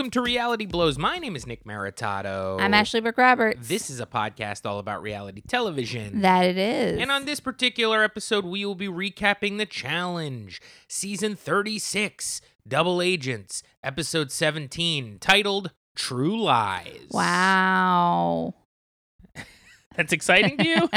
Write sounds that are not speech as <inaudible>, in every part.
welcome to Reality Blows. My name is Nick Maritato. I'm Ashley Brooke Roberts. This is a podcast all about reality television. that it is. And on this particular episode, we will be recapping the challenge, season 36, Double Agents, episode 17, titled True Lies. wow. <laughs> That's exciting to you? <laughs>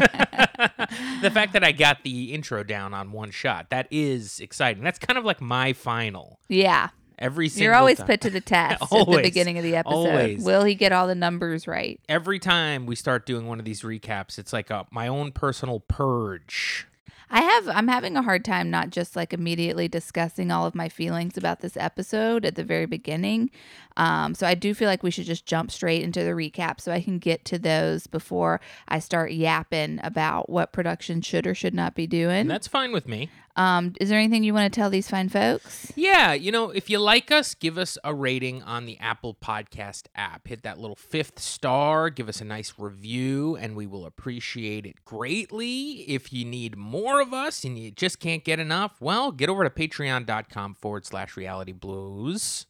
the fact that I got the intro down on one shot, that is exciting. That's kind of like my final. Yeah. Every single You're always time. put to the <laughs> test at the beginning of the episode. Always. Will he get all the numbers right? Every time we start doing one of these recaps, it's like a, my own personal purge. I have I'm having a hard time not just like immediately discussing all of my feelings about this episode at the very beginning. Um, so I do feel like we should just jump straight into the recap so I can get to those before I start yapping about what production should or should not be doing. And that's fine with me. Um, is there anything you want to tell these fine folks? Yeah, you know, if you like us, give us a rating on the Apple Podcast app. Hit that little fifth star, give us a nice review, and we will appreciate it greatly. If you need more of us and you just can't get enough, well, get over to patreon.com forward slash reality blues.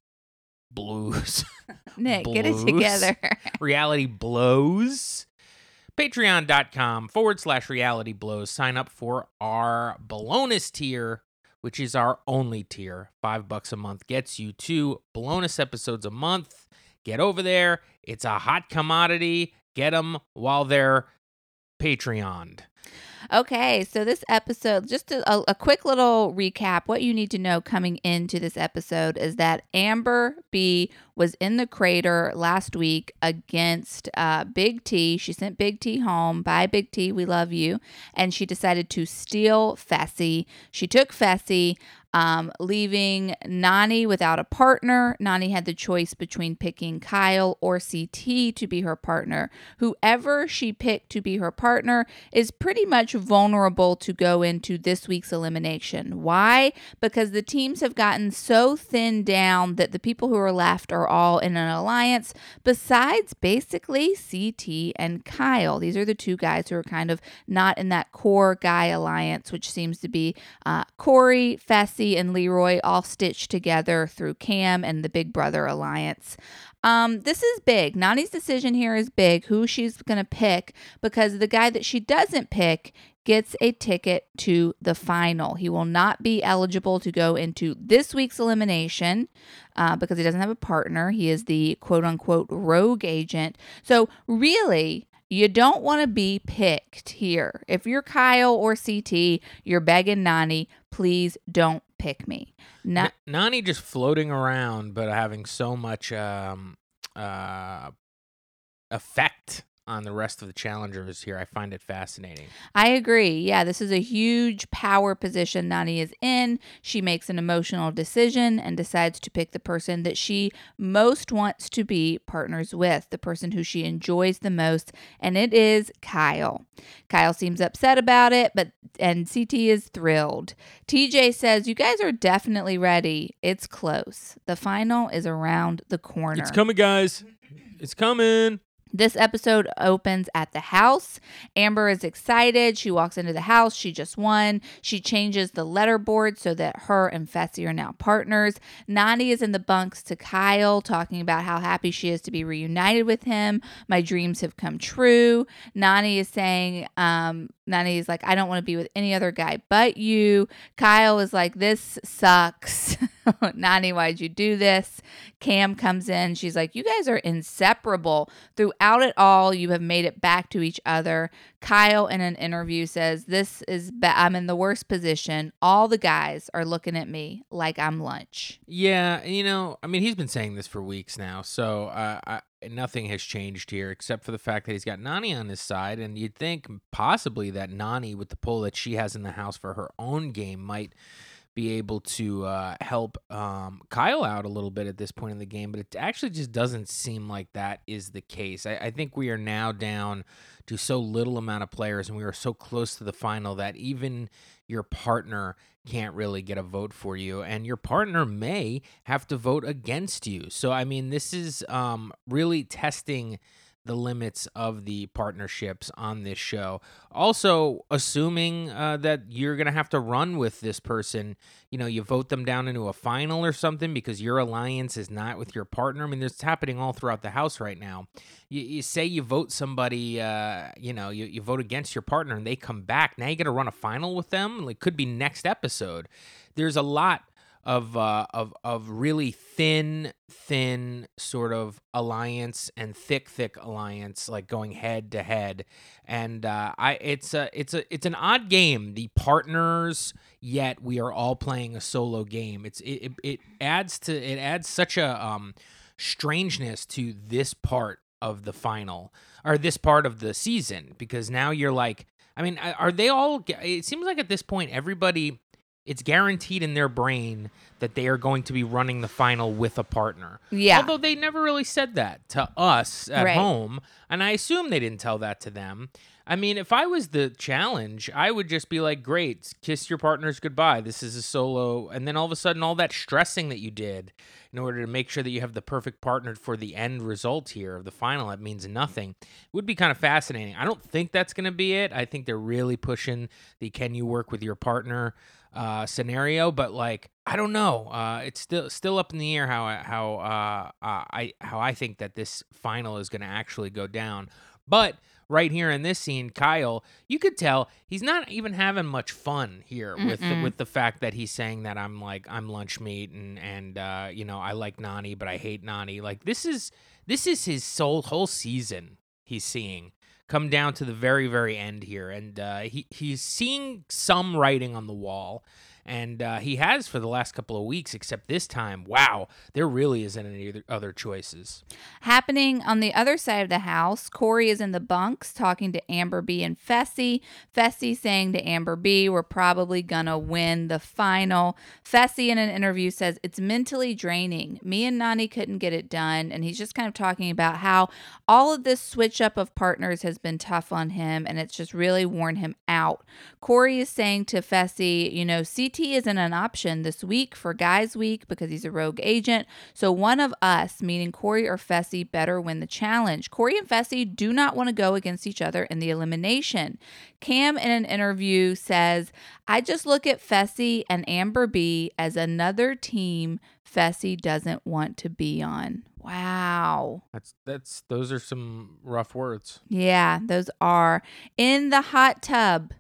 Blues. <laughs> Nick, get it together. <laughs> reality blows. Patreon.com forward slash reality blows. Sign up for our bonus tier, which is our only tier. Five bucks a month gets you two bonus episodes a month. Get over there. It's a hot commodity. Get them while they're Patreoned. Okay, so this episode, just a, a, quick little recap. What you need to know coming into this episode is that Amber B was in the crater last week against uh, Big T. She sent Big T home. Bye, Big T. We love you. And she decided to steal Fessy. She took Fessy. Um, leaving Nani without a partner. Nani had the choice between picking Kyle or CT to be her partner. Whoever she picked to be her partner is pretty much vulnerable to go into this week's elimination. Why? Because the teams have gotten so thinned down that the people who are left are all in an alliance, besides basically CT and Kyle. These are the two guys who are kind of not in that core guy alliance, which seems to be uh, Corey, Fessy, and Leroy all stitched together through Cam and the Big Brother alliance. Um, this is big. Nani's decision here is big, who she's going to pick, because the guy that she doesn't pick gets a ticket to the final. He will not be eligible to go into this week's elimination uh, because he doesn't have a partner. He is the quote unquote rogue agent. So, really, you don't want to be picked here. If you're Kyle or CT, you're begging Nani, please don't pick me. Na- N- Nani just floating around, but having so much um, uh, effect on the rest of the challengers here. I find it fascinating. I agree. Yeah, this is a huge power position Nani is in. She makes an emotional decision and decides to pick the person that she most wants to be partners with, the person who she enjoys the most, and it is Kyle. Kyle seems upset about it, but and CT is thrilled. TJ says, "You guys are definitely ready. It's close. The final is around the corner." It's coming, guys. It's coming. This episode opens at the house. Amber is excited. She walks into the house. She just won. She changes the letterboard so that her and Fessy are now partners. Nani is in the bunks to Kyle, talking about how happy she is to be reunited with him. My dreams have come true. Nani is saying, um, Nani is like, I don't want to be with any other guy but you. Kyle is like, this sucks. <laughs> Nani, why'd you do this? Cam comes in. She's like, You guys are inseparable. Throughout it all, you have made it back to each other. Kyle, in an interview, says, This is, I'm in the worst position. All the guys are looking at me like I'm lunch. Yeah, you know, I mean, he's been saying this for weeks now, so uh, I, nothing has changed here except for the fact that he's got Nani on his side, and you'd think possibly that Nani, with the pull that she has in the house for her own game, might be able to uh, help um, Kyle out a little bit at this point in the game, but it actually just doesn't seem like that is the case. I, I think we are now down to so little amount of players, and we are so close to the final that even your partner can't really get a vote for you, and your partner may have to vote against you. So, I mean, this is um, really testing the limits of the partnerships on this show. Also, assuming uh, that you're going to have to run with this person, you know, you vote them down into a final or something because your alliance is not with your partner. I mean, it's happening all throughout the house right now. You, you say you vote somebody, uh, you know, you, you vote against your partner and they come back. Now you got to run a final with them. Like, could be next episode. There's a lot of uh, of of really thin, thin sort of alliance and thick, thick alliance, like going head to head. And uh, I, it's a, it's a, it's an odd game. The partners, yet we are all playing a solo game. It's it, it, it adds to it adds such a um, strangeness to this part of the final or this part of the season because now you're like. I mean, are they all? It seems like at this point, everybody it's guaranteed in their brain that they are going to be running the final with a partner. Yeah. Although they never really said that to us at Right. home, and I assume they didn't tell that to them. I mean, if I was the challenge, I would just be like, "Great, kiss your partners goodbye. This is a solo." And then all of a sudden, all that stressing that you did in order to make sure that you have the perfect partner for the end result here of the final, that means nothing. would be kind of fascinating. I don't think that's going to be it. I think they're really pushing the "Can you work with your partner?" Uh, scenario, but like I don't know. Uh, it's still still up in the air how how uh, uh, I how I think that this final is going to actually go down. But right here in this scene, Kyle, you could tell he's not even having much fun here with the, with the fact that he's saying that I'm like I'm lunch meat and and uh, you know I like Nani, but I hate Nani. Like this is this is his soul whole season he's seeing come down to the very very end here. And uh, he he's seeing some writing on the wall and uh, he has for the last couple of weeks except this time wow there really isn't any other- choices Happening on the other side of the house, Corey is in the bunks talking to Amber B and Fessy. Fessy saying to Amber B, We're probably gonna win the final. Fessy in an interview says it's mentally draining. Me and Nani couldn't get it done. And he's just kind of talking about how all of this switch up of partners has been tough on him and it's just really worn him out. Corey is saying to Fessy, you know, CT isn't an option this week for Guys Week because he's a rogue agent. So one of us, meaning Corey or Fessy, better win the challenge. Corey and Fessy do not want to go against each other in the elimination. Cam in an interview says, I just look at Fessy and Amber B as another team Fessy doesn't want to be on. Wow. that's that's those are some rough words Yeah, those are in the hot tub.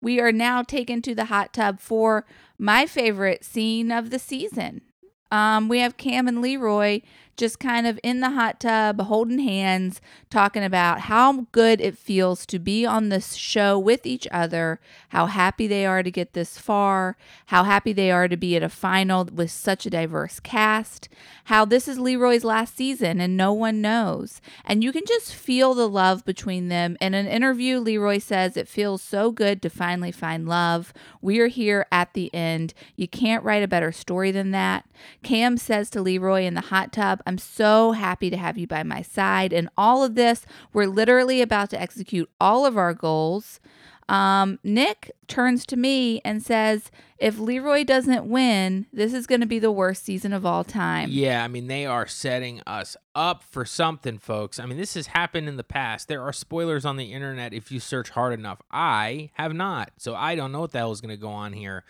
We are now taken to the hot tub for my favorite scene of the season. Um, we have Cam and Leroy just kind of in the hot tub, holding hands, talking about how good it feels to be on this show with each other, how happy they are to get this far, how happy they are to be at a final with such a diverse cast, how this is Leroy's last season and no one knows. And you can just feel the love between them. In an interview, Leroy says, It feels so good to finally find love. We are here at the end. You can't write a better story than that. Cam says to Leroy in the hot tub, I'm so happy to have you by my side. And all of this, we're literally about to execute all of our goals. Um, Nick turns to me and says, If Leroy doesn't win, this is going to be the worst season of all time. Yeah, I mean they are setting us up for something, folks. I mean this has happened in the past. There are spoilers on the internet if you search hard enough. I have not, so I don't know what the hell is going to go on here.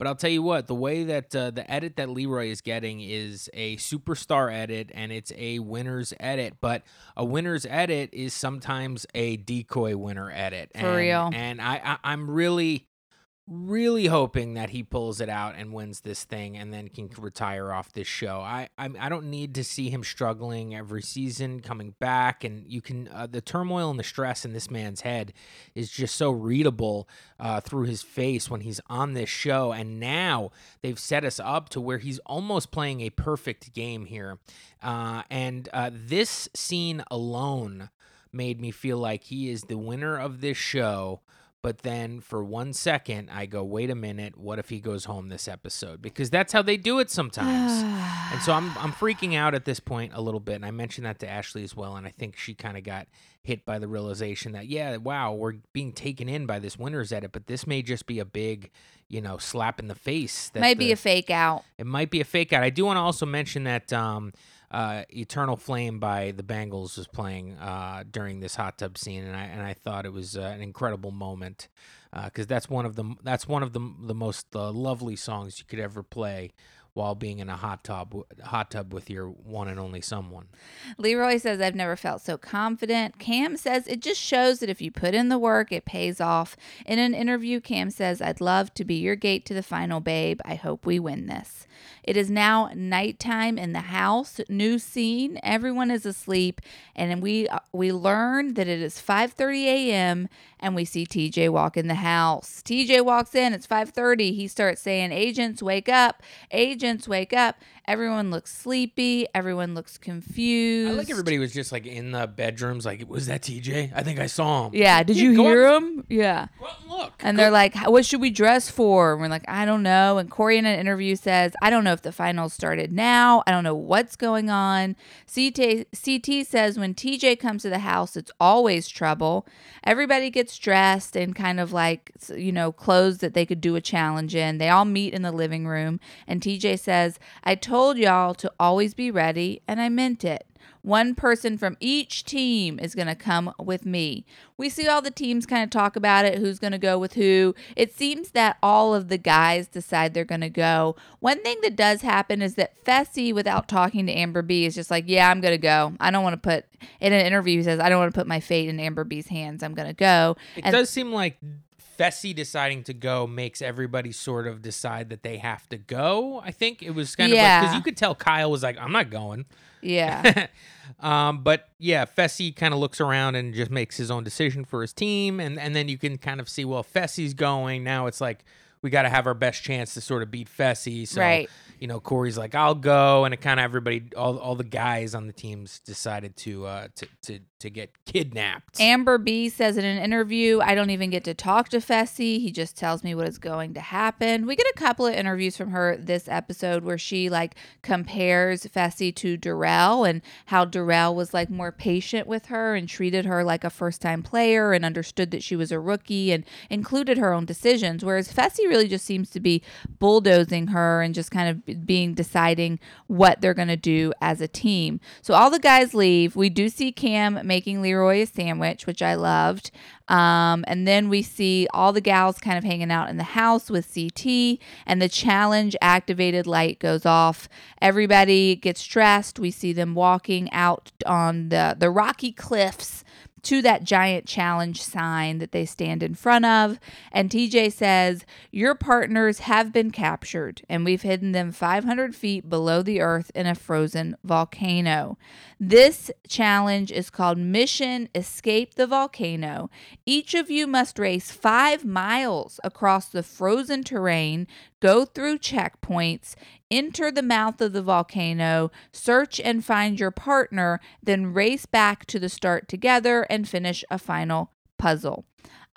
But I'll tell you what, the way that uh, the edit that Leroy is getting is a superstar edit and it's a winner's edit. But a winner's edit is sometimes a decoy winner edit. For and, real. And I, I, I'm really, really hoping that he pulls it out and wins this thing and then can retire off this show. I I, I don't need to see him struggling every season coming back and you can uh, the turmoil and the stress in this man's head is just so readable uh, through his face when he's on this show and now they've set us up to where he's almost playing a perfect game here. Uh, and uh, this scene alone made me feel like he is the winner of this show but then for one second, I go, wait a minute, what if he goes home this episode? Because that's how they do it sometimes. <sighs> and so I'm I'm freaking out at this point a little bit. And I mentioned that to Ashley as well. And I think she kind of got hit by the realization that, yeah, wow, we're being taken in by this winner's edit, but this may just be a big, you know, slap in the face. That Might be a fake out. it might be a fake out. I do want to also mention that um, uh, "Eternal Flame" by the Bangles was playing uh, during this hot tub scene, and I and I thought it was uh, an incredible moment because that's one of the that's one of the the most uh, lovely songs you could ever play while being in a hot tub hot tub with your one and only someone. Leroy says I've never felt so confident. Cam says it just shows that if you put in the work, it pays off. In an interview, Cam says I'd love to be your gate to the final, babe. I hope we win this. It is now nighttime in the house. New scene. Everyone is asleep, and we uh, we learn that it is 5:30 a.m. and we see TJ walk in the house. TJ walks in. It's 5:30. He starts saying, "Agents, wake up! Agents, wake up!" Everyone looks sleepy. Everyone looks confused. I like everybody was just like in the bedrooms, like, was that TJ? I think I saw him. Yeah. Did you go hear up- him? Yeah. And look. And they're like, what should we dress for? And we're like, I don't know. And Corey in an interview says, I don't know if the finals started now. I don't know what's going on. CT, CT says when TJ comes to the house, it's always trouble. Everybody gets dressed in kind of like, you know, clothes that they could do a challenge in. They all meet in the living room. And TJ says, I told y'all to always be ready, and I meant it. One person from each team is going to come with me. We see all the teams kind of talk about it, who's going to go with who. It seems that all of the guys decide they're going to go. One thing that does happen is that Fessy, without talking to Amber B, is just like, Yeah, I'm going to go. I don't want to put, in an interview, he says, I don't want to put my fate in Amber B's hands. I'm going to go. It And- does seem like Fessy deciding to go makes everybody sort of decide that they have to go. I think it was kind of like because you could tell Kyle was like, "I'm not going." Yeah. <laughs> um, but yeah, Fessy kind of looks around and just makes his own decision for his team, and and then you can kind of see, well, Fessy's going now. It's like we got to have our best chance to sort of beat Fessy. So Right. you know, Corey's like, "I'll go," and it kind of everybody, all all the guys on the teams decided to uh to to to get kidnapped. Amber B says in an interview, I don't even get to talk to Fessy. He just tells me what is going to happen. We get a couple of interviews from her this episode where she like compares Fessy to Darrell and how Darrell was like more patient with her and treated her like a first time player and understood that she was a rookie and included her own decisions. Whereas Fessy really just seems to be bulldozing her and just kind of being deciding what they're going to do as a team. So all the guys leave. We do see Cam making Leroy a sandwich, which I loved. Um, and then we see all the gals kind of hanging out in the house with CT, and the challenge activated light goes off. Everybody gets dressed. We see them walking out on the, the rocky cliffs to that giant challenge sign that they stand in front of. And TJ says, Your partners have been captured, and we've hidden them 500 feet below the earth in a frozen volcano. This challenge is called Mission Escape the Volcano. Each of you must race five miles across the frozen terrain, go through checkpoints, enter the mouth of the volcano, search and find your partner, then race back to the start together and finish a final puzzle.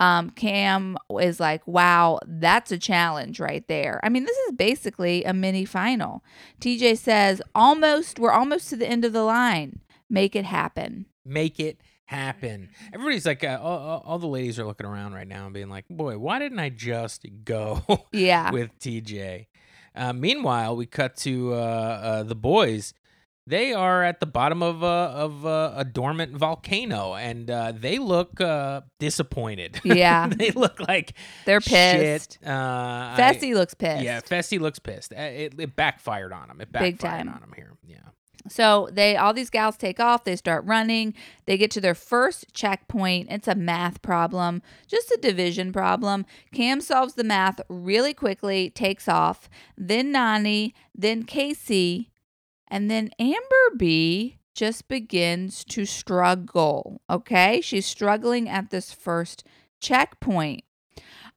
Um, Cam is like, wow, that's a challenge right there. I mean, this is basically a mini final. TJ says, almost, we're almost to the end of the line. Make it happen. make it happen. Everybody's like, uh, all, all- all the ladies are looking around right now and being like, boy, why didn't I just go <laughs> Yeah. with TJ? Uh, meanwhile, we cut to uh, uh, the boys. They are at the bottom of a, of a, a dormant volcano, and uh, they look uh, disappointed. <laughs> Yeah. they look like They're pissed. Shit. Uh, I- Fessy looks pissed. yeah, Fessy looks pissed. It, it backfired on him. It Big backfired time. on him here. Yeah. So they all these gals take off, they start running, they get to their first checkpoint. It's a math problem, just a division problem. Cam solves the math really quickly, takes off. Then Nani, then Kaycee, and then Amber B just begins to struggle. Okay? She's struggling at this first checkpoint.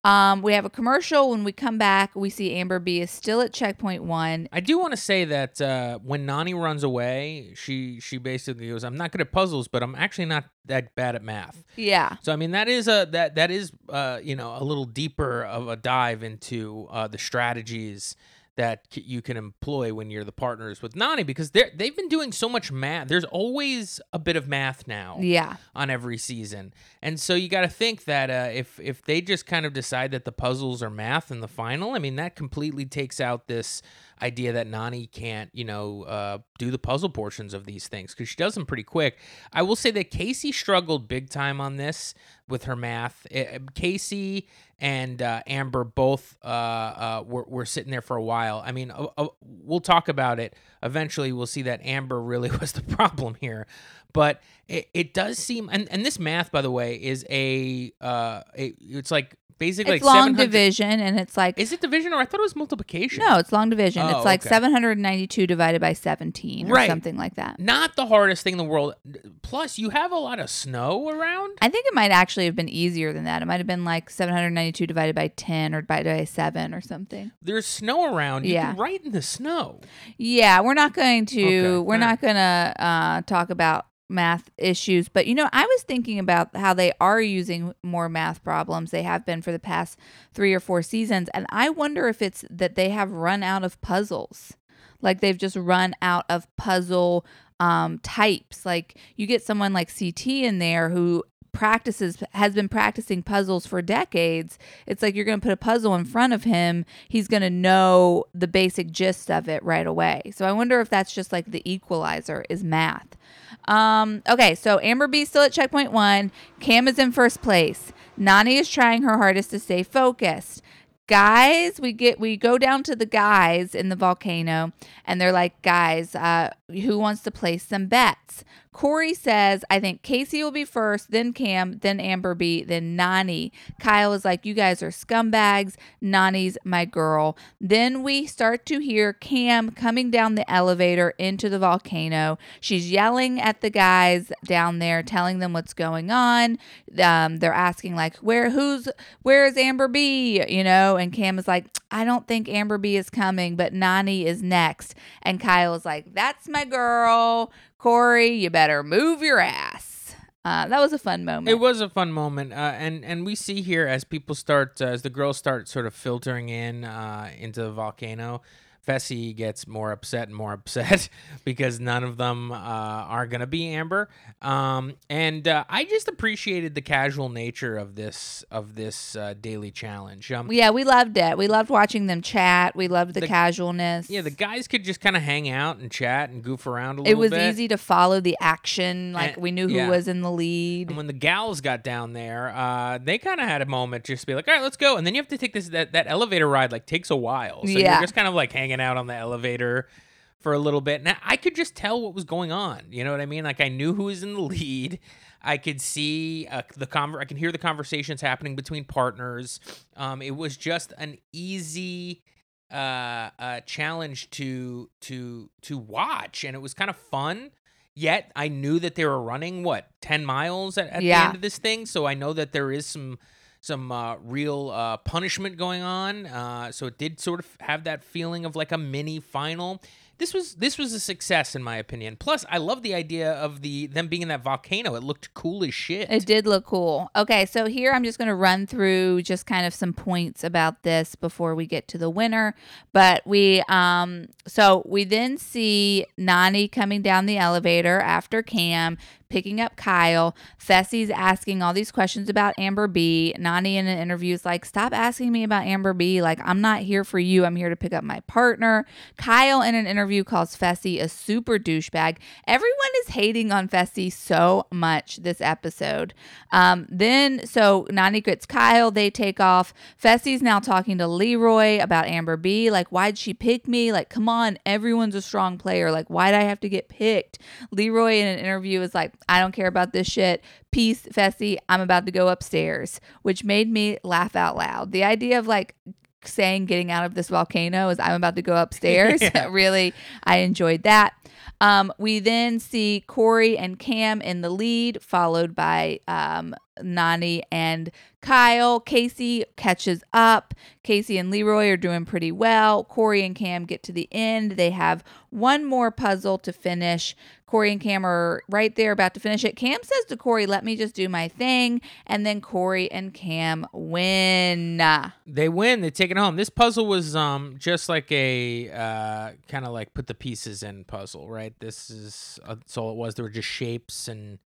Um, we have a commercial. When we come back, we see Amber B is still at checkpoint one. I do want to say that uh, when Nani runs away, she she basically goes, "I'm not good at puzzles, but I'm actually not that bad at math." Yeah. So I mean, that is a that that is uh, you know a little deeper of a dive into uh, the strategies that you can employ when you're the partners with Nani because they they've been doing so much math. There's always a bit of math now Yeah. on every season. And so you got to think that uh, if if they just kind of decide that the puzzles are math in the final, I mean that completely takes out this idea that Nani can't, you know, uh, do the puzzle portions of these things because she does them pretty quick. I will say that Kaycee struggled big time on this with her math. Eh, Kaycee and uh, Amber both uh, uh, were, were sitting there for a while. I mean, we'll talk about it. Eventually, we'll see that Amber really <laughs> was the problem here. But it, it does seem, and, and this math, by the way, is a, uh, a it's like basically it's like long division, and it's like Is it division or I thought it was multiplication? no, it's long division. Oh, it's like okay. 792 divided by 17 or Right. something like that. Not the hardest thing in the world. Plus, you have a lot of snow around. I think it might actually have been easier than that. It might have been like 792 divided by 10 or divided by 7 or something. There's snow around. You Yeah. right in the snow. Yeah, we're not going to Okay, we're all not going to uh, talk about math issues, but you know, I was thinking about how they are using more math problems. They have been for the past 3 or 4 seasons, and I wonder if it's that they have run out of puzzles. Like they've just run out of puzzle um, types. Like you get someone like CT in there who practices has been practicing puzzles for decades it's like you're going to put a puzzle in front of him he's going to know the basic gist of it right away. So i wonder if that's just like the equalizer is math. Um okay so amber b still at checkpoint one. Cam is in first place. Nani is trying her hardest to stay focused. Guys we get we go down to the guys in the volcano and they're like guys uh who wants to place some bets corey says i think kaycee will be first then cam then amber b then nani. Kyle is like you guys are scumbags. Nani's my girl. Then we start to hear cam coming down the elevator into the volcano. She's yelling at the guys down there telling them what's going on. Um, they're asking like where who's where's amber b? You know and cam is like i don't think amber b is coming but nani is next. And kyle is like that's my girl corey you better move your ass uh, that was a fun moment It was a fun moment, uh, and and we see here as people start, uh, as the girls start sort of filtering in uh, into the volcano. Fessy gets more upset and more <laughs> upset because none of them uh, are gonna be Amber, um, and uh, I just appreciated the casual nature of this of this uh, daily challenge. Um, yeah we loved it we loved watching them chat we loved the, The- casualness yeah, the guys could just kind of hang out and chat and goof around a little bit. it was bit. easy to follow the action like And- we knew who yeah. was in the lead And when the gals got down there, uh, they kind of had a moment just to be like, all right, let's go. And then you have to take this that, that elevator ride like takes a while. So Yeah. you're just kind of like hanging out on the elevator for a little bit. Now I could just tell what was going on. You know what I mean? Like I knew who was in the lead. I could see uh, the conver- I can hear the conversations happening between partners. Um, it was just an easy uh, uh, challenge to to to watch, and it was kind of fun. Yet I knew that they were running what ten miles at, at the end of this thing, so I know that there is some some uh, real uh, punishment going on. Uh, so it did sort of have that feeling of like a mini final. This was this was a success in my opinion. Plus, I love the idea of the them being in that volcano. It looked cool as shit. It did look cool. Okay, so here I'm just going to run through just kind of some points about this before we get to the winner. But we, um, so we then see Nani coming down the elevator after Cam, picking up Kyle. Fessy's asking all these questions about Amber B. Nani in an interview is like, "Stop asking me about Amber B. Like I'm not here for you. I'm here to pick up my partner." Kyle in an interview calls Fessy a super douchebag. Everyone is hating on Fessy so much this episode. Um, then, so Nani gets Kyle, they take off. Fessy's now talking to Leroy about Amber B. Like, why'd she pick me? Like, come on, everyone's a strong player. Like, why'd I have to get picked? Leroy in an interview is like, I don't care about this shit. Peace, Fessy. I'm about to go upstairs, which made me laugh out loud. The idea of like, saying getting out of this volcano is I'm about to go upstairs. <laughs> Yeah. <laughs> really, I enjoyed that. Um, we then see Corey and Cam in the lead, followed by um, Nani and Kyle. Kaycee catches up. Kaycee and Leroy are doing pretty well. Corey and Cam get to the end. They have one more puzzle to finish. Corey and Cam are right there about to finish it. Cam says to Corey, Let me just do my thing. And then Corey and Cam win. They win. They take it home. This puzzle was um just like a uh, kind of like put the pieces in puzzle, right? This is uh, that's all it was. There were just shapes and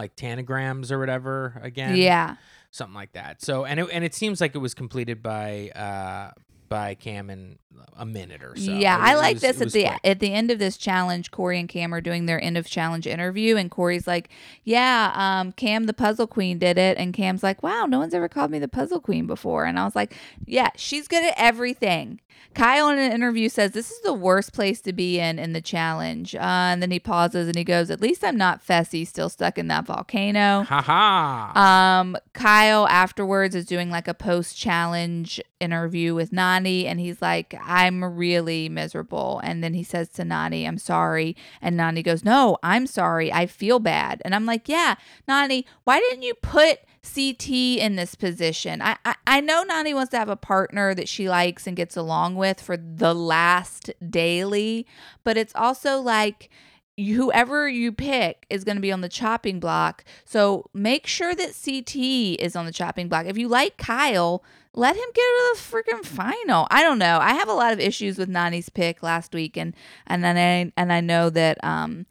like tanagrams or whatever again. Yeah. something like that. So and it, and it seems like it was completed by uh by Cam in a minute or so. Yeah, It I like was- this at the quick. at the end of this challenge. Corey and Cam are doing their end of challenge interview, and Corey's like, "Yeah, um, Cam the Puzzle Queen did it," and Cam's like, "Wow, no one's ever called me the Puzzle Queen before," and I was like, "Yeah, she's good at everything." Kyle in an interview says this is the worst place to be in in the challenge, uh, and then he pauses and he goes, "At least I'm not Fessy, still stuck in that volcano." Ha ha. Um, Kyle afterwards is doing like a post challenge interview with Nani, and he's like, I'm really miserable. And then he says to Nani, I'm sorry. And Nani goes, No, I'm sorry. I feel bad. And I'm like, Yeah, Nani, why didn't you put CT in this position? I, I, I know Nani wants to have a partner that she likes and gets along with for the last daily, but it's also like, whoever you pick is going to be on the chopping block. So make sure that CT is on the chopping block. If you like Kyle, let him get to the freaking final. I don't know. I have a lot of issues with Nani's pick last week, and and then I and I know that um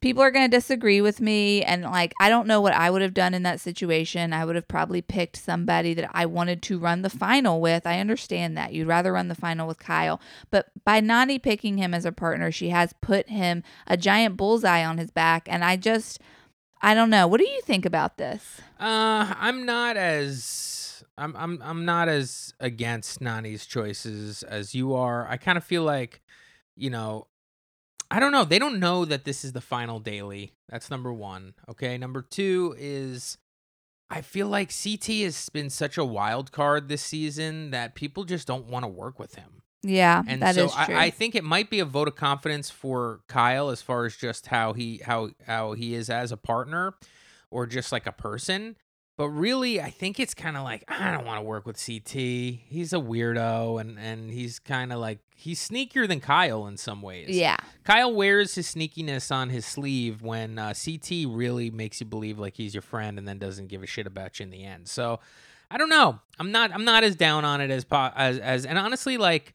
people are going to disagree with me and like i don't know what i would have done in that situation. I would have probably picked somebody that i wanted to run the final with. I understand that. You'd rather run the final with kyle. But by nani picking him as a partner she has put him a giant bullseye on his back and i just i don't know. What do you think about this? Uh, I'm not as I'm I'm I'm not as against Nani's choices as you are. I kind of feel like, you know, I don't know. They don't know that this is the final daily. That's number one. Okay. Number two is I feel like CT has been such a wild card this season that people just don't want to work with him. yeah And that so is true I, I think it might be a vote of confidence for Kyle as far as just how he how how he is as a partner or just like a person. But really, I think it's kind of like I don't want to work with CT. He's a weirdo, and and he's kind of like he's sneakier than Kyle in some ways. yeah Kyle wears his sneakiness on his sleeve when uh, CT really makes you believe like he's your friend and then doesn't give a shit about you in the end. So I don't know. I'm not. I'm not as down on it as po- as as and honestly like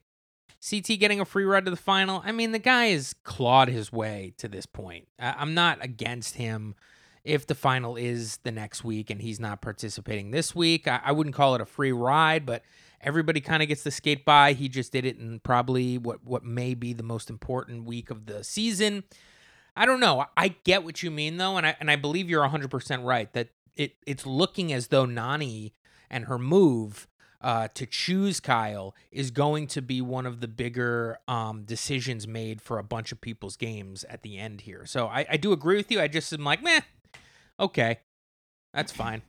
CT getting a free ride to the final. I mean, the guy has clawed his way to this point. I, I'm not against him. If the final is the next week and he's not participating this week, I, I wouldn't call it a free ride, but everybody kind of gets to skate by. He just did it in probably what what may be the most important week of the season. I don't know. I get what you mean though, and I and I believe you're 100% right that it it's looking as though Nani and her move uh, to choose Kyle is going to be one of the bigger um, decisions made for a bunch of people's games at the end here. So I, I do agree with you. I just am like, meh, okay, that's fine.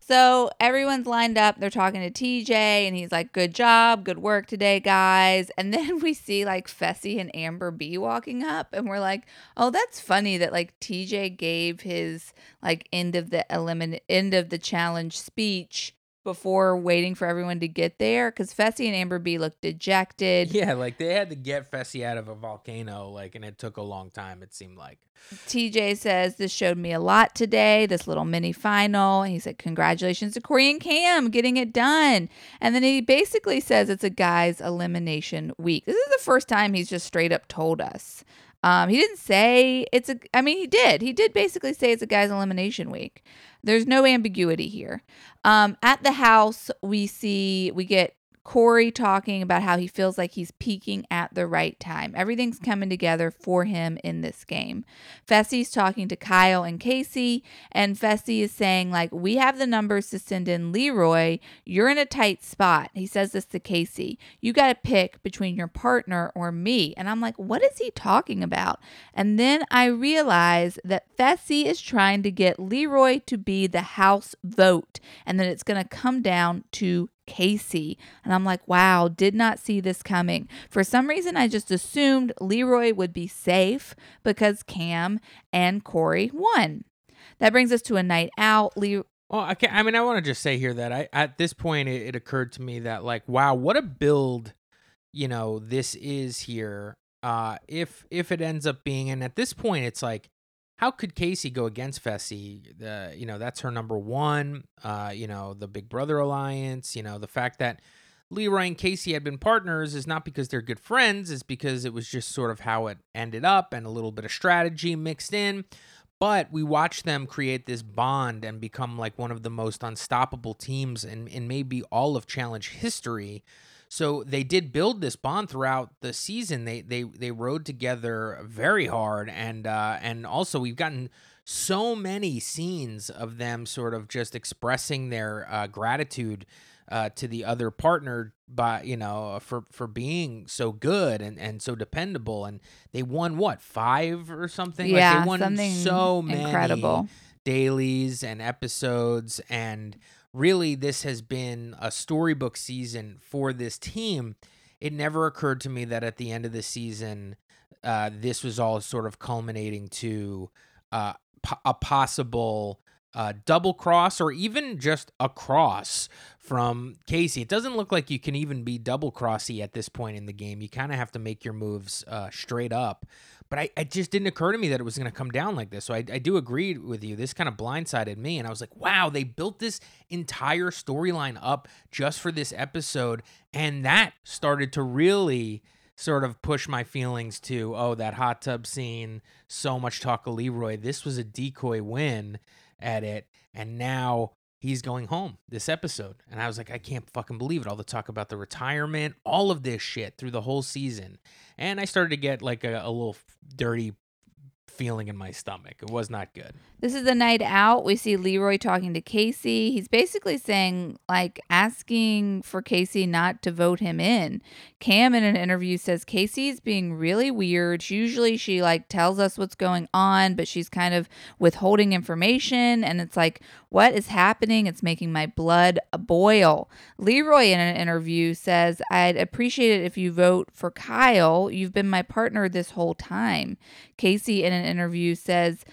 So everyone's lined up. They're talking to TJ, and he's like, "Good job, good work today, guys." <laughs> And then we see like Fessy and Amber B walking up, and we're like, "Oh, that's funny that like TJ gave his like end of the elimin end of the challenge speech before waiting for everyone to get there because Fessy and Amber B look dejected. <laughs> Yeah, like they had to get Fessy out of a volcano, like, and it took a long time. It seemed like. TJ says this showed me a lot today, this little mini final. He said, Congratulations to Corey and Cam getting it done. And then he basically says it's a guy's elimination week. This is the first time he's just straight up told us. Um, he didn't say it's a, I mean, he did. He did basically say it's a guy's elimination week. There's no ambiguity here. Um, at the house, we see, we get Corey talking about how he feels like he's peaking at the right time. Everything's coming together for him in this game. Fessy's talking to Kyle and Kaycee, and Fessy is saying, like, we have the numbers to send in Leroy. You're in a tight spot. He says this to Kaycee. You got to pick between your partner or me. And I'm like, what is he talking about? And then I realize that Fessy is trying to get Leroy to be the house vote, and that it's going to come down to Kaycee. And I'm like, wow, did not see this coming. For some reason, I just assumed Leroy would be safe because Cam and Corey won. That brings us to a night out. Le- Well, I I mean, I want to just say here that I at this point it, it occurred to me that like, wow, what a build, you know, this is here. Uh, if if it ends up being, and at this point, it's like, how could Kaycee go against Fessy? You know that's her number one. Uh, you know the Big Brother alliance. You know the fact that Leroy and Kaycee had been partners is not because they're good friends. It's because it was just sort of how it ended up, and a little bit of strategy mixed in. But we watched them create this bond and become like one of the most unstoppable teams in, in maybe all of challenge history. So they did build this bond throughout the season. They they they rode together very hard, and uh, and also we've gotten so many scenes of them sort of just expressing their uh, gratitude uh, to the other partner by you know for for being so good and and so dependable and they won what five or something Yeah, like they won something so many incredible. dailies and episodes and really this has been a storybook season for this team it never occurred to me that at the end of the season uh, this was all sort of culminating to uh, a possible uh, double cross or even just a cross from Kaycee. It doesn't look like you can even be double crossy at this point in the game. You kind of have to make your moves uh, straight up. But I, it just didn't occur to me that it was going to come down like this. So I, I do agree with you. This kind of blindsided me. And I was like, wow, they built this entire storyline up just for this episode. And that started to really sort of push my feelings to, oh, that hot tub scene, so much talk of Leroy. This was a decoy win at it. And now he's going home this episode. And I was like, I can't fucking believe it. All the talk about the retirement, all of this shit through the whole season. And I started to get like a, a little dirty feeling in my stomach. It was not good. This is the night out. We see Leroy talking to Kaycee. He's basically saying, like, asking for Kaycee not to vote him in. Cam, in an interview, says Kaycee's being really weird. Usually she, like, tells us what's going on, but she's kind of withholding information. And it's like, what is happening? It's making my blood boil. Leroy, in an interview, says, I'd appreciate it if you vote for Kyle. You've been my partner this whole time. Kaycee, in an interview, says,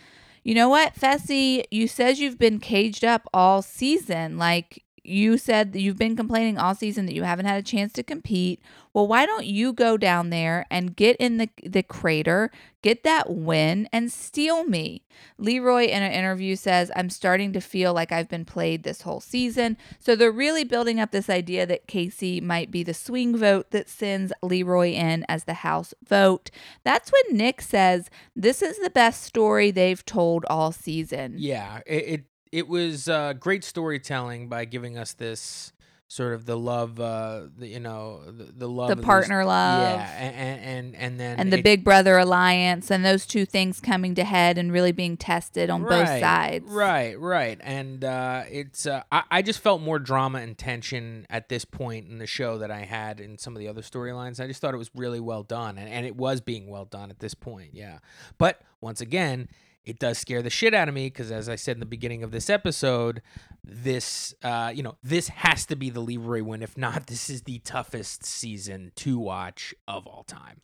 you know what, Fessy, you says you've been caged up all season. Like you said that you've been complaining all season that you haven't had a chance to compete. Well, why don't you go down there and get in the the crater, get that win and steal me? Leroy in an interview says, "I'm starting to feel like I've been played this whole season." So they're really building up this idea that Kaycee might be the swing vote that sends Leroy in as the house vote. That's when Nick says, "This is the best story they've told all season." Yeah, it it, it was uh, great storytelling by giving us this sort of the love, uh, the, you know, the, the love, The these- partner love. yeah, and and and then and the it- Big Brother alliance and those two things coming to head and really being tested on both sides. Right, right. And uh, it's uh, I, I just felt more drama and tension at this point in the show that I had in some of the other storylines. I just thought it was really well done, and, and it was being well done at this point. Yeah, but once again. It does scare the shit out of me because, as I said in the beginning of this episode, this, uh, you know, this has to be the Leroy win. If not, <laughs> this is the toughest season to watch of all time.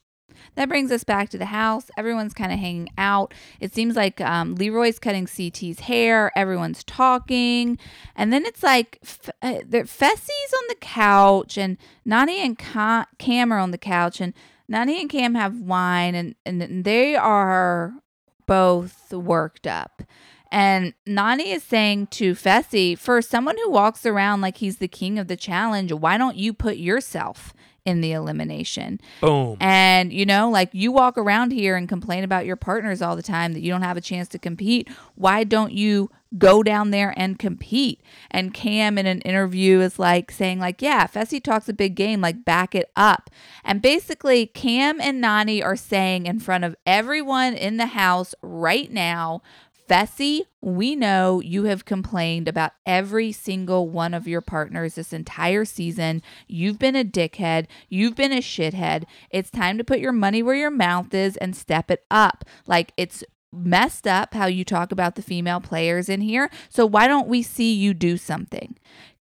That brings us back to the house. Everyone's kind of hanging out. It seems like um, Leroy's cutting CT's hair. Everyone's talking. And then it's like F- uh, Fessy's on the couch, and Nani and Ca- Cam are on the couch. And Nani and Cam have wine, and, and they are both worked up. And Nani is saying to Fessy, for someone who walks around like he's the king of the challenge, why don't you put yourself in the elimination? Boom. And you know, like you walk around here and complain about your partners all the time that you don't have a chance to compete. Why don't you go down there and compete? And Cam in an interview is like saying like, "Yeah, Fessy talks a big game, like back it up." And basically Cam and Nani are saying in front of everyone in the house right now, Fessy, we know you have complained about every single one of your partners this entire season. You've been a dickhead. You've been a shithead. It's time to put your money where your mouth is and step it up. Like, it's messed up how you talk about the female players in here. So, why don't we see you do something?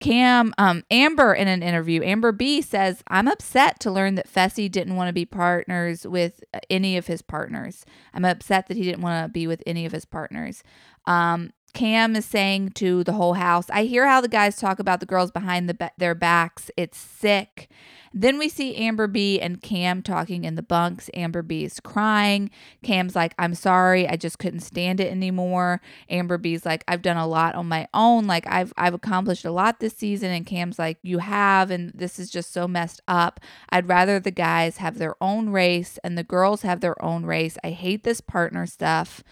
Cam, um, Amber in an interview, Amber B says, I'm upset to learn that Fessy didn't want to be partners with uh, any of his partners. I'm upset that he didn't want to be with any of his partners. Um, Cam is saying to the whole house, I hear how the guys talk about the girls behind the their backs. It's sick. Then we see Amber B and Cam talking in the bunks. Amber B is crying. Cam's like, I'm sorry, I just couldn't stand it anymore. Amber B's like, I've done a lot on my own. Like I've I've accomplished a lot this season. And Cam's like, You have, and this is just so messed up. I'd rather the guys have their own race and the girls have their own race. I hate this partner stuff.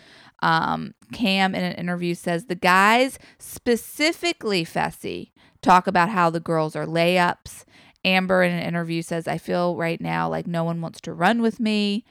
Um, Cam in an interview says the guys, specifically Fessy, talk about how the girls are layups Amber in an interview says, I feel right now like no one wants to run with me.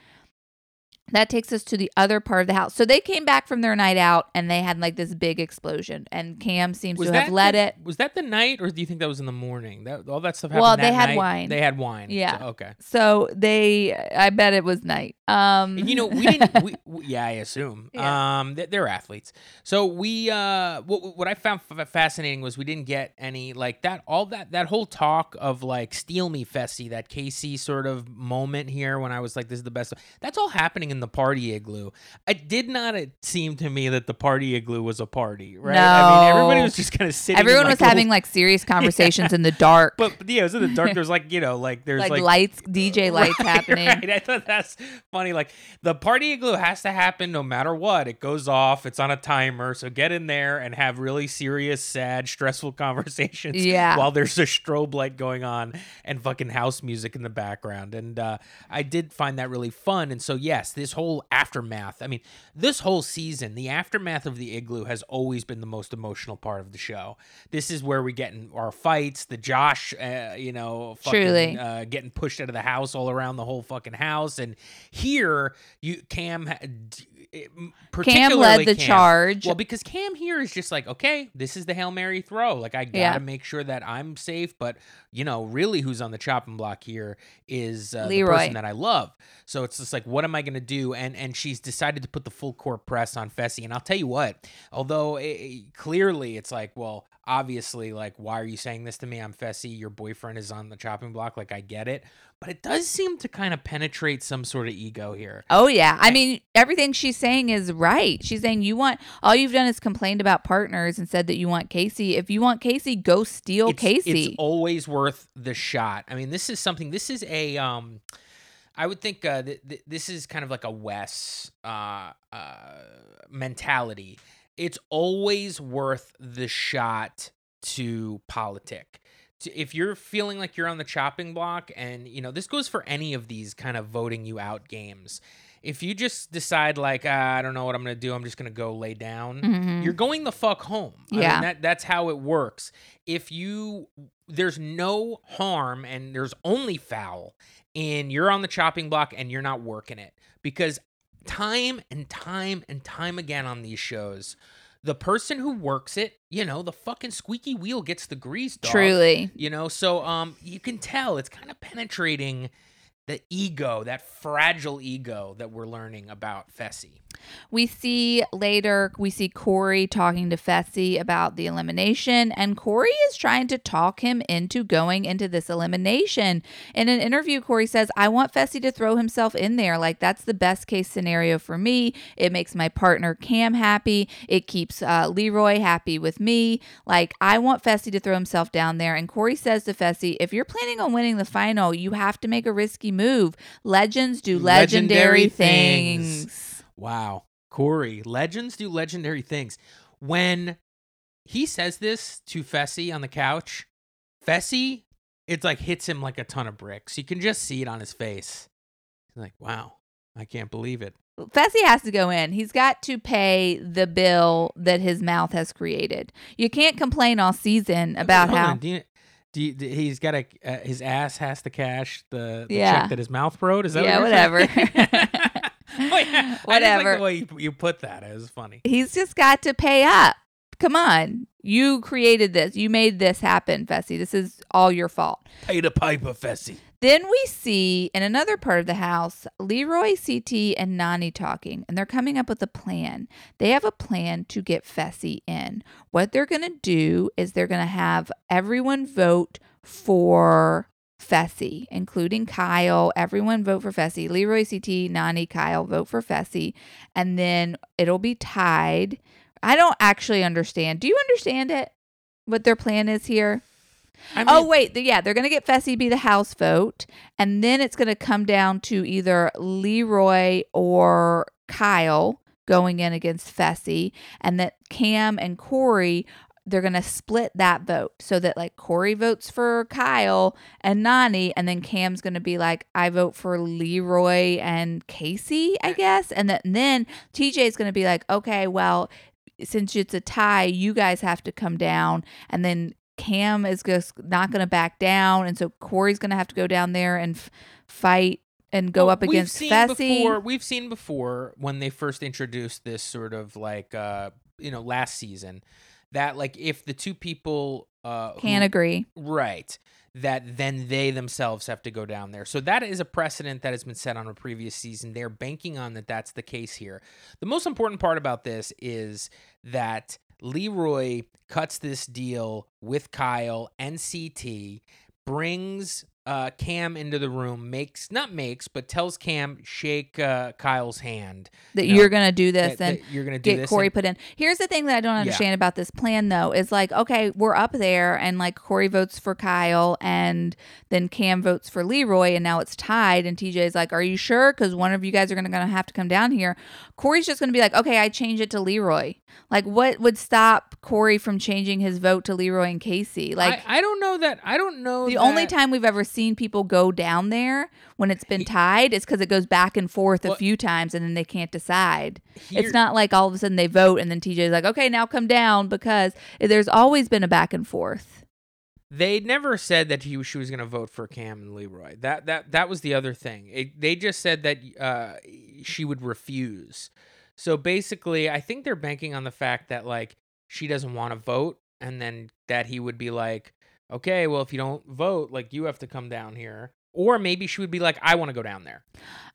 That takes us to the other part of the house. So they came back from their night out and they had like this big explosion. And Cam seems Was to have led the, it. Was that the night, or do you think that was in the morning? That all that stuff happened. Well, that they had night? wine. They had wine. Yeah. So- okay. So they, I bet it was night. Um, And you know, we didn't. We, <laughs> we, yeah, I assume. Yeah. Um, they- they're athletes. So we, uh, what, what I found f- fascinating was we didn't get any like that. All that that whole talk of like steal me, Fessy, that Kaycee sort of moment here when I was like, this is the best. That's all happening in the party igloo. It did not it seem to me that the party igloo was a party, right? I mean, everybody was just kind of sitting. in, everyone like, was having little- like serious <laughs> conversations in the dark, But, but yeah, it was in the dark. There's like you know, like there's like, like lights, DJ lights <laughs> Right, happening. Right. I thought that's funny. Like the party igloo has to happen no matter what. It goes off. It's on a timer. So get in there and have really serious, sad, stressful <laughs> conversations. Yeah. While there's a strobe light going on and fucking house music in the background. And uh, I did find that really fun. And so yes, this whole aftermath. I mean, this whole season, the aftermath of the igloo has always been the most emotional part of the show. This is where we get in our fights. The Josh, uh, you know, fucking, Truly. uh, getting pushed out of the house all around the whole fucking house. And here, you Cam, ha- d- it- m- Cam led the Cam. charge. Well, because Cam here is just like, okay, this is the hail mary throw. Like I gotta Yeah. make sure that I'm safe. But you know, really, who's on the chopping block here is uh, the person that I love. So it's just like, what am I gonna do? And and she's decided to put the full court press on Fessy. And I'll tell you what, although it, it- clearly it's like, well, obviously, like, why are you saying this to me? I'm Fessy. Your boyfriend is on the chopping block. Like, I get it. But it does seem to kind of penetrate some sort of ego here. Oh yeah. I mean, everything she's saying is right. She's saying you want all you've done is complained about partners and said that you want Kaycee. If you want Kaycee, go steal it's, Kaycee. It's always worth the shot. I mean, this is something. This is a. Um, I would think uh, th- th- this is kind of like a Wes uh, uh, mentality. It's always worth the shot to politic. If you're feeling like you're on the chopping block, and you know this goes for any of these kind of voting you out games. If you just decide like ah, I don't know what I'm gonna do, I'm just gonna go lay down Mhm. you're going the fuck home. I mean, Yeah. that that's how it works. If you there's no harm and there's only foul in you're on the chopping block and you're not working it because time and time and time again on these shows the person who works it, you know, the fucking squeaky wheel gets the grease. Dog. Truly. You know, so um you can tell it's kind of penetrating the ego, that fragile ego that we're learning about Fessy. We see later, we see Corey talking to Fessy about the elimination, and Corey is trying to talk him into going into this elimination. In an interview, Corey says, I want Fessy to throw himself in there. Like, that's the best case scenario for me. It makes my partner Cam happy. It keeps uh, Leroy happy with me. Like, I want Fessy to throw himself down there. And Corey says to Fessy, if you're planning on winning the final, you have to make a risky move. Legends do legendary, Legendary things. things. Wow. Corey, legends do legendary things. When he says this to Fessy on the couch, Fessy, it's like hits him like a ton of bricks. You can just see it on his face. He's like, wow, I can't believe it. Fessy has to go in. He's got to pay the bill that his mouth has created. You can't complain all season about Hold how. on, do you, do you, he's got a uh, his ass has to cash the, the Yeah. check that his mouth wrote. Is that Yeah, what whatever. oh, <laughs> yeah. I just like Whatever. the way you, you put that. It was funny. He's just got to pay up. Come on. You created this. You made this happen, Fessy. This is all your fault. Pay the piper, Fessy. Then we see in another part of the house Leroy, CT, and Nany talking, and they're coming up with a plan. They have a plan to get Fessy in. What they're going to do is they're going to have everyone vote for Fessy, including Kyle. Everyone vote for Fessy. Leroy, CT, Nany, Kyle vote for Fessy, and then it'll be tied. I don't actually understand. Do you understand it? What their plan is here? I oh wait, th- yeah, they're gonna get Fessy be the house vote, and then it's gonna come down to either Leroy or Kyle going in against Fessy, and that Cam and Corey they're gonna split that vote so that like Corey votes for Kyle and Nany, and then Cam's gonna be like, I vote for Leroy and Kaycee, I guess, and, that, and then TJ's gonna be like, okay, well. Since it's a tie, you guys have to come down, and then Cam is just not going to back down, and so Corey's going to have to go down there and f- fight and go Well, up against we've Fessy. Before, we've seen before when they first introduced this sort of like uh you know last season that like if the two people uh Can't agree. right that then they themselves have to go down there. So that is a precedent that has been set on a previous season. They're banking on that that's the case here. The most important part about this is that Leroy cuts this deal with Kyle and CT, brings uh, Cam into the room, makes not makes, but tells Cam shake uh, Kyle's hand. That you're going to do this that- and that you're gonna do get this. Corey and- put in. Here's the thing that I don't Yeah. understand about this plan though is like, okay, we're up there and like Corey votes for Kyle and then Cam votes for Leroy and now it's tied and TJ's like, Are you sure? Because one of you guys are gonna, gonna have to come down here. Corey's just gonna be like, Okay, I change it to Leroy. Like what would stop Corey from changing his vote to Leroy and Kaycee? Like I, I don't know that. I don't know. the only time we've ever seen people go down there when it's been tied is because it goes back and forth a few times and then they can't decide. Here- it's not like all of a sudden they vote and then TJ's like, okay, now come down because there's always been a back and forth. They never said that he, she was going to vote for Cam and Leroy. That that that was the other thing. It, they just said that uh, she would refuse. So basically, I think they're banking on the fact that like she doesn't want to vote, and then that he would be like, okay, well if you don't vote, like you have to come down here. Or maybe she would be like, I want to go down there.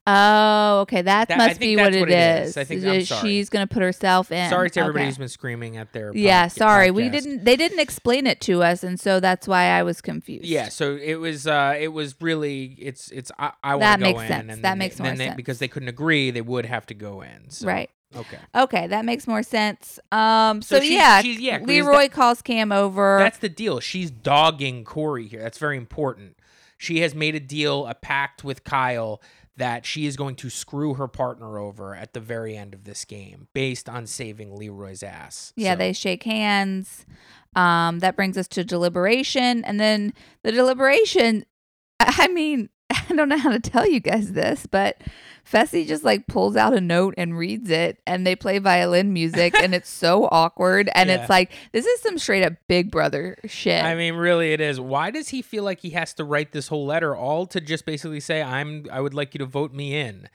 Oh, okay. That, That- I must think be that's what it is. is. I think- I'm sorry. She's going to put herself in. Sorry to everybody Okay. who's been screaming at their Yeah, podca- sorry. We podcast. didn't they didn't explain it to us and so that's why I was confused. Yeah, so it was uh it was really it's it's I, I want That to go makes in sense. and That then makes they, more then they, sense. because they couldn't agree they would have to go in. So, Right. Okay. Okay, that makes more sense. Um so, So she's- yeah, she's- yeah, Leroy that- calls Cam over. That's the deal. She's dogging Corey here. That's very important. She has made a deal, a pact with Kyle that she is going to screw her partner over at the very end of this game based on saving Leroy's ass. Yeah, So- they shake hands. Um, that brings us to deliberation, and then the deliberation. <laughs> I mean, <laughs> I don't know how to tell you guys this, but Fessy just like pulls out a note and reads it, and they play violin music, and it's so <laughs> awkward, and Yeah. it's like this is some straight up Big Brother shit. I mean, really, it is. Why does he feel like he has to write this whole letter all to just basically say, "I'm, I would like you to vote me in"?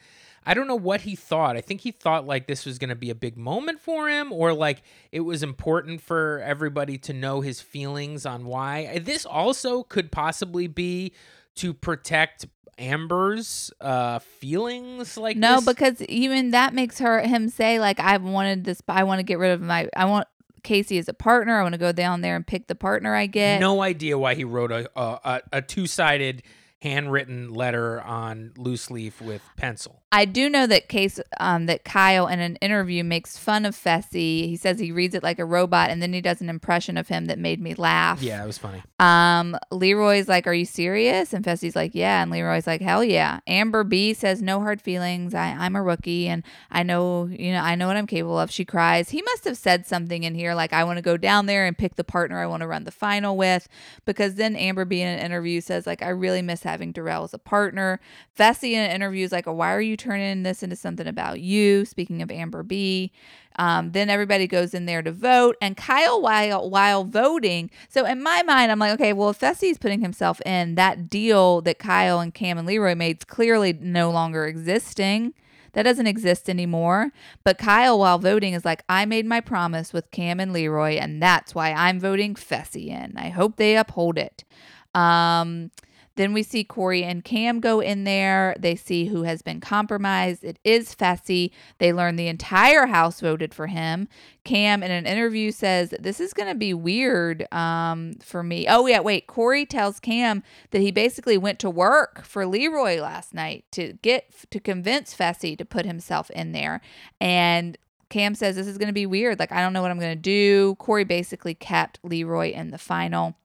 I don't know what he thought. I think he thought like this was going to be a big moment for him, or like it was important for everybody to know his feelings on why. This also could possibly be to protect Amber's uh feelings like no, this. because even that makes her him say like I've wanted this. I want to get rid of my. I want Kaycee as a partner. I want to go down there and pick the partner I get. no idea why he wrote a a, a, a two sided handwritten letter on loose leaf with pencil. I do know that case um, that Kyle in an interview makes fun of Fessy. He says he reads it like a robot, and then he does an impression of him that made me laugh. Yeah, it was funny. Um, Leroy's like, "Are you serious?" And Fessy's like, "Yeah." And Leroy's like, "Hell yeah." Amber B says, "No hard feelings. I, I'm a rookie, and I know, you know, I know what I'm capable of." She cries. He must have said something in here like, "I want to go down there and pick the partner I want to run the final with," because then Amber B in an interview says like, "I really miss having Darrell as a partner." Fessy in an interview is like, "Why are you turning this into something about you?" Speaking of Amber B. Um, then everybody goes in there to vote, and Kyle, while while voting, so in my mind, I'm like, okay, well, if Fessy's putting himself in, that deal that Kyle and Cam and Leroy made is clearly no longer existing. That doesn't exist anymore. But Kyle, while voting, is like, I made my promise with Cam and Leroy, and that's why I'm voting Fessy in. I hope they uphold it. Um, then we see Corey and Cam go in there. They see who has been compromised. It is Fessy. They learn the entire house voted for him. Cam, in an interview, says this is going to be weird um, for me. Oh yeah, wait. Corey tells Cam that he basically went to work for Leroy last night to get to convince Fessy to put himself in there, and Cam says this is going to be weird. Like I don't know what I'm going to do. Corey basically kept Leroy in the final.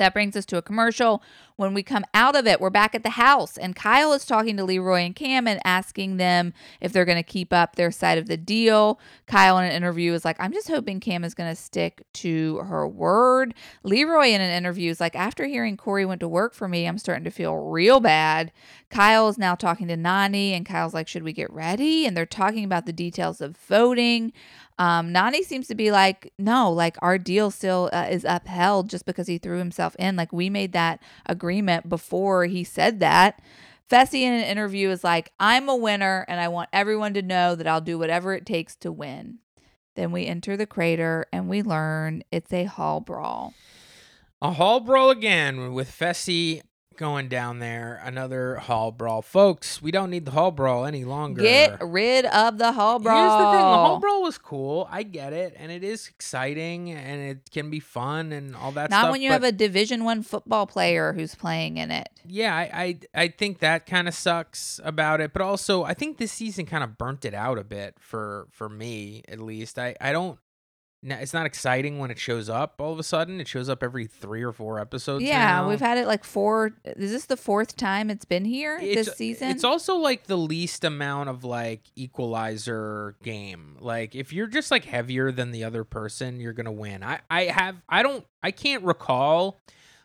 That brings us to a commercial. When we come out of it, we're back at the house, and Kyle is talking to Leroy and Cam and asking them if they're going to keep up their side of the deal. Kyle, in an interview, is like, I'm just hoping Cam is going to stick to her word. Leroy, in an interview, is like, After hearing Corey went to work for me, I'm starting to feel real bad. Kyle is now talking to Nany, and Kyle's like, Should we get ready? And they're talking about the details of voting. Um, Nany seems to be like, no, like our deal still uh, is upheld just because he threw himself in. Like we made that agreement before he said that. Fessy in an interview is like, I'm a winner and I want everyone to know that I'll do whatever it takes to win. Then we enter the crater and we learn it's a hall brawl. A hall brawl again with Fessy going down there. Another hall brawl. Folks, we don't need the hall brawl any longer. Get rid of the hall brawl. Here's the thing: the hall brawl was cool. I get it, and it is exciting, and it can be fun, and all that. Not stuff, when you have a Division One football player who's playing in it. yeah, I I, I think that kind of sucks about it, but also I think this season kind of burnt it out a bit for for me at least. I I don't. No, It's not exciting when it shows up all of a sudden. It shows up every three or four episodes. yeah, now. we've had it like four. Is this the fourth time it's been here it's, this season? It's also like the least amount of like equalizer game. Like if you're just like heavier than the other person, you're gonna win. I I have I don't I can't recall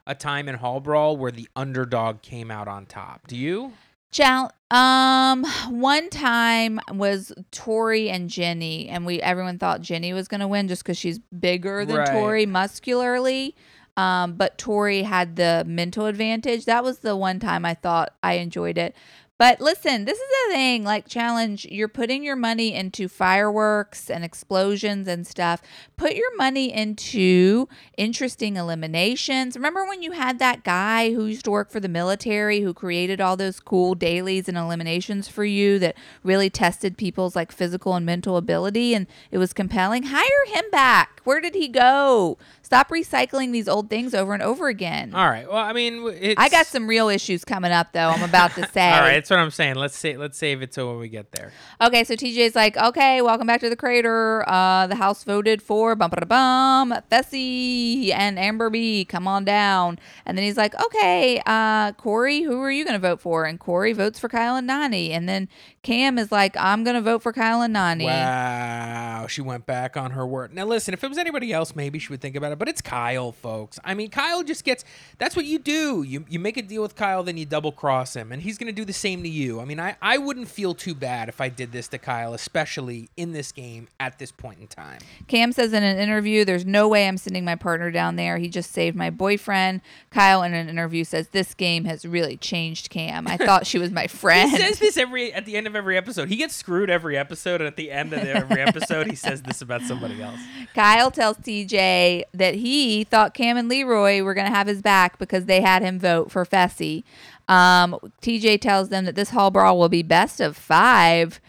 a time in Hall Brawl where the underdog came out on top. Do you? Chal- um, one time was Tori and Jenny, and we everyone thought Jenny was gonna win just because she's bigger than Right. Tori muscularly. Um, but Tori had the mental advantage. That was the one time I thought I enjoyed it. But listen, this is the thing like challenge, you're putting your money into fireworks and explosions and stuff. Put your money into interesting eliminations. Remember when you had that guy who used to work for the military who created all those cool dailies and eliminations for you that really tested people's like physical and mental ability and it was compelling? Hire him back. Where did he go? Stop recycling these old things over and over again. All right. Well, I mean, it's, I got some real issues coming up though. I'm about to <laughs> say. All right, that's what I'm saying. Let's say let's save it till when we get there. Okay, so TJ's like, okay, welcome back to the crater. Uh, the House voted for bum ba bum Fessy and Amber B. Come on down. And then he's like, okay, uh, Corey, who are you gonna vote for? And Corey votes for Kyle and Nany. And then Cam is like, I'm gonna vote for Kyle and Nany. Wow, she went back on her word. Now, listen, if it was anybody else, maybe she would think about it, but it's Kyle, folks. I mean, Kyle just gets that's what you do. You you make a deal with Kyle, then you double cross him, and he's going to do the same to you. I mean, I, I wouldn't feel too bad if I did this to Kyle, especially in this game at this point in time. Cam says in an interview, there's no way I'm sending my partner down there. He just saved my boyfriend. Kyle in an interview says, this game has really changed Cam. I thought she was my <laughs> friend. He says this every at the end of every episode. He gets screwed every episode, and at the end of every episode, he says this about somebody else. <laughs> Kyle tells TJ that he thought Cam and Leroy were going to have his back because they had him vote for Fessy. Um, TJ tells them that this hall brawl will be best of five.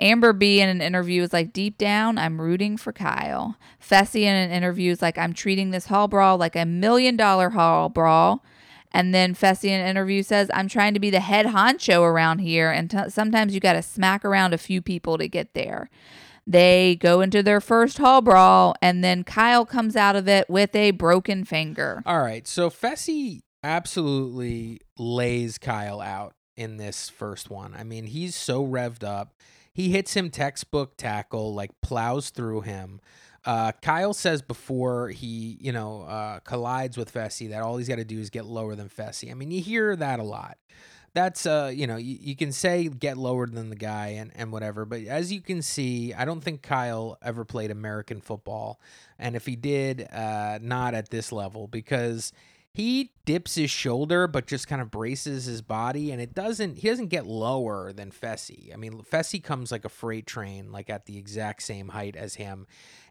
Amber B in an interview is like, deep down, I'm rooting for Kyle. Fessy in an interview is like, I'm treating this hall brawl like a million dollar hall brawl. And then Fessy in an interview says, I'm trying to be the head honcho around here. And t- sometimes you got to smack around a few people to get there. They go into their first hall brawl, and then Kyle comes out of it with a broken finger. All right, so Fessy absolutely lays Kyle out in this first one. I mean, he's so revved up. He hits him textbook tackle, like plows through him. Uh, Kyle says before he, you know, uh, collides with Fessy that all he's got to do is get lower than Fessy. I mean, you hear that a lot. That's uh, you know, you, you can say get lower than the guy and, and whatever, but as you can see, I don't think Kyle ever played American football, and if he did, uh, not at this level because he dips his shoulder but just kind of braces his body and it doesn't he doesn't get lower than Fessy. I mean Fessy comes like a freight train like at the exact same height as him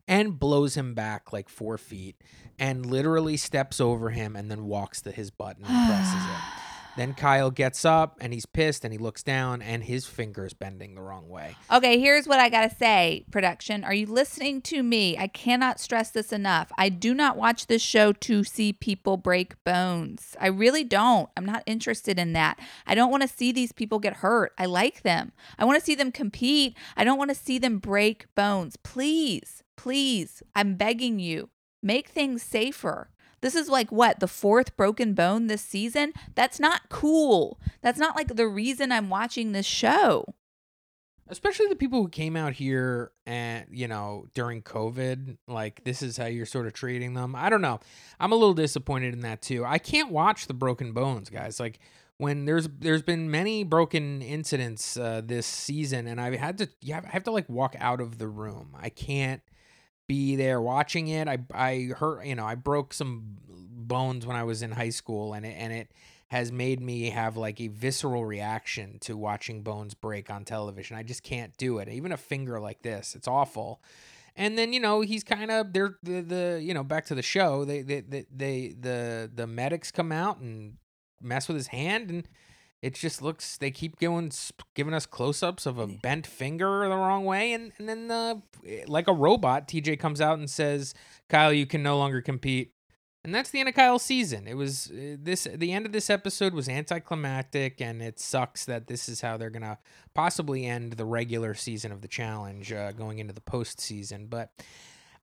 and blows him back like 4 feet and literally steps over him and then walks to his butt and <sighs> presses it. Then Kyle gets up and he's pissed and he looks down and his finger's bending the wrong way. Okay, here's what I got to say, production. Are you listening to me? I cannot stress this enough. I do not watch this show to see people break bones. I really don't. I'm not interested in that. I don't want to see these people get hurt. I like them. I want to see them compete. I don't want to see them break bones. Please, please, I'm begging you, make things safer. This is like what, the fourth broken bone this season? That's not cool. That's not like the reason I'm watching this show. especially the people who came out here and you know during covid like this is how you're sort of treating them i don't know i'm a little disappointed in that too i can't watch the broken bones guys like when there's there's been many broken incidents uh, this season and i've had to yeah i have to like walk out of the room i can't be there watching it. I I hurt, you know, I broke some bones when I was in high school, and it and it has made me have like a visceral reaction to watching bones break on television. I just can't do it. Even a finger like this, it's awful. And then you know he's kind of they're the, the you know back to the show. They they, they they the the medics come out and mess with his hand and it just looks they keep going giving us close-ups of a bent finger the wrong way and and then uh, like a robot TJ comes out and says Kyle you can no longer compete and that's the end of Kyle's season. It was uh, this the end of this episode was anticlimactic, and it sucks that this is how they're gonna possibly end the regular season of the challenge, uh, going into the postseason. But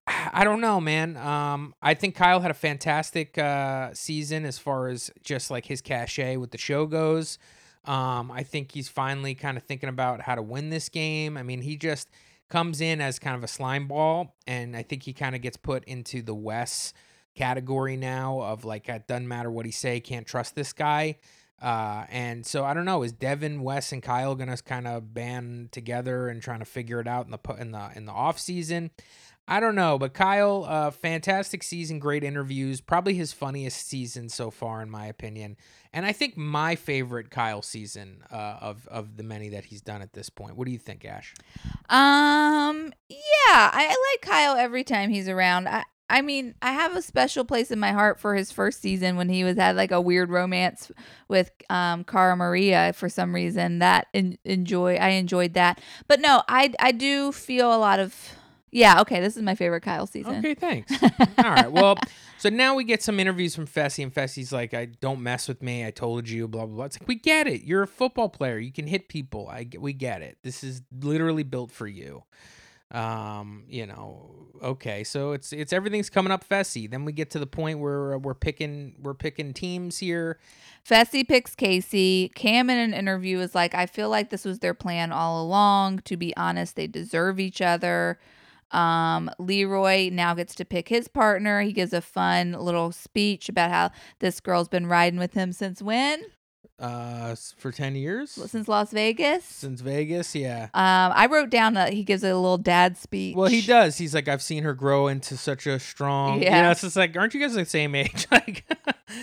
I don't know, man. Um, I think Kyle had a fantastic uh, season as far as just like his cachet with the show goes. Um, I think he's finally kind of thinking about how to win this game. I mean, he just comes in as kind of a slime ball, and I think he kind of gets put into the Wes category now of like it doesn't matter what he say, can't trust this guy. Uh, and so I don't know, is Devin, Wes, and Kyle gonna kind of band together and trying to figure it out in the in the in the off season? I don't know, but Kyle, uh, fantastic season, great interviews, probably his funniest season so far, in my opinion, and I think my favorite Kyle season uh, of of the many that he's done at this point. What do you think, Ash? Um, yeah, I, I like Kyle every time he's around. I, I mean, I have a special place in my heart for his first season when he was had like a weird romance with um Cara Maria for some reason. That in, enjoy I enjoyed that. But no, I I do feel a lot of yeah, okay, this is my favorite Kyle season. Okay, thanks. <laughs> All right. Well, so now we get some interviews from Fessy, and Fessy's like, I don't mess with me. I told you, blah, blah, blah. It's like, we get it. You're a football player. You can hit people. I, we get it. This is literally built for you um you know okay so it's it's everything's coming up fessy then we get to the point where uh, we're picking we're picking teams here fessy picks kaycee cam in an interview is like i feel like this was their plan all along to be honest they deserve each other um, Leroy now gets to pick his partner. He gives a fun little speech about how this girl's been riding with him since when? Uh, for ten years since Las Vegas. Since Vegas, yeah. Um, I wrote down that he gives a little dad speech. Well, he does. He's like, I've seen her grow into such a strong. Yeah, you know, it's just like, aren't you guys the same age? <laughs> like,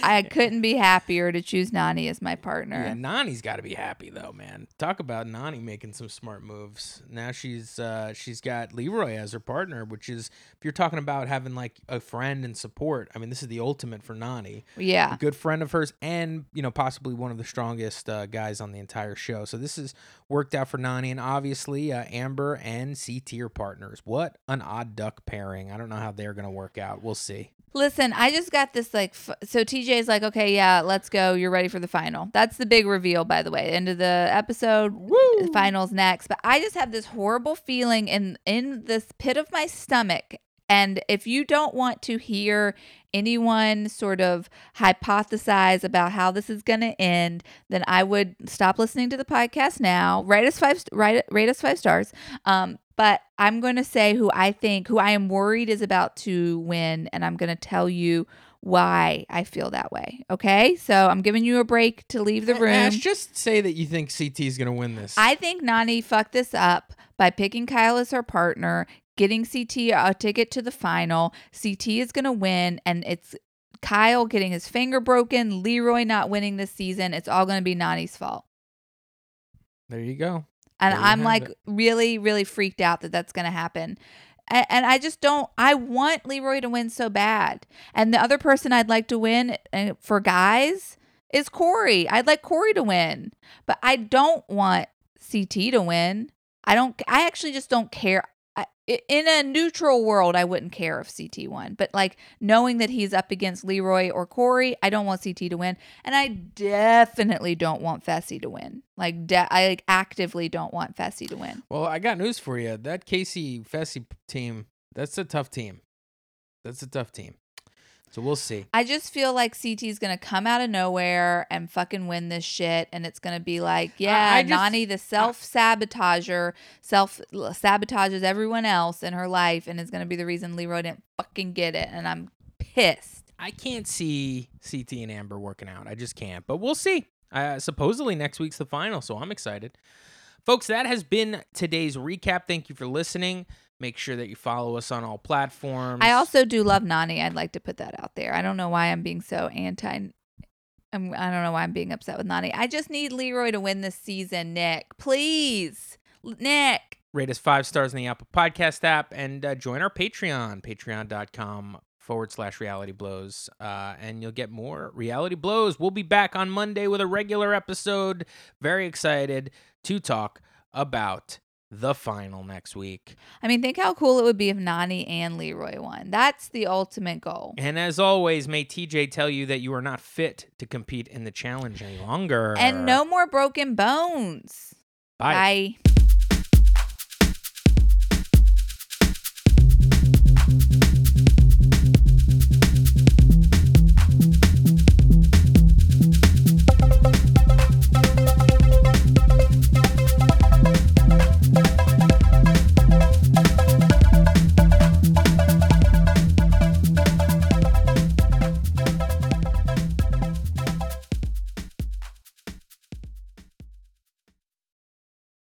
I <laughs> couldn't be happier to choose nany as my partner. Yeah, Nany's got to be happy though, man. Talk about nany making some smart moves. Now she's uh she's got Leroy as her partner, which is if you're talking about having like a friend and support. I mean, this is the ultimate for nany Yeah, a good friend of hers, and you know, possibly one of the the strongest uh, guys on the entire show. So this has worked out for Nany, and obviously uh, Amber and CT are partners. What an odd duck pairing! I don't know how they're gonna work out. We'll see. Listen, I just got this like f- so TJ's like, "Okay, yeah, let's go. You're ready for the final." That's the big reveal by the way. End of the episode. Woo! Finals next. But I just have this horrible feeling in in this pit of my stomach. And if you don't want to hear anyone sort of hypothesize about how this is going to end, then I would stop listening to the podcast now. Rate us five, rate, rate us five stars. Um, but I'm going to say who I think, who I am worried is about to win, and I'm going to tell you why I feel that way. Okay, so I'm giving you a break to leave the room. Ash, just say that you think CT is going to win this. I think Nany fucked this up by picking Kyle as her partner, getting CT a ticket to the final. CT is going to win, and it's Kyle getting his finger broken, Leroy not winning this season. It's all going to be Nany's fault. There you go. And I'm like it. really, really freaked out that that's going to happen. And, and I just don't, I want Leroy to win so bad. And the other person I'd like to win uh, for guys is Corey. I'd like Corey to win, but I don't want CT to win. I don't, I actually just don't care in a neutral world, I wouldn't care if CT won. But like knowing that he's up against Leroy or Corey, I don't want CT to win, and I definitely don't want Fessy to win. Like de- I like actively don't want Fessy to win. Well, I got news for you. That Kaycee Fessy team, that's a tough team. That's a tough team. So we'll see. I just feel like CT is gonna come out of nowhere and fucking win this shit, and it's gonna be like, yeah, I, just, Nany, the self sabotager, self sabotages everyone else in her life, and is gonna be the reason Leroy didn't fucking get it, and I'm pissed. I can't see CT and Amber working out. I just can't, but we'll see. Uh, supposedly next week's the final, so I'm excited. Folks, that has been today's recap. Thank you for listening. Make sure that you follow us on all platforms. I also do love Nany. I'd like to put that out there. I don't know why I'm being so anti. I'm, I don't know why I'm being upset with Nany. I just need Leroy to win this season, Nick. Please, Nick. rate us five stars in the Apple Podcast app and uh, join our Patreon, patreon.com forward slash reality blows. Uh, and you'll get more reality blows. We'll be back on Monday with a regular episode. Very excited to talk about the final next week. I mean, think how cool it would be if Nany and Leroy won. That's the ultimate goal. And as always, may TJ tell you that you are not fit to compete in the challenge any longer. And no more broken bones. Bye. Bye.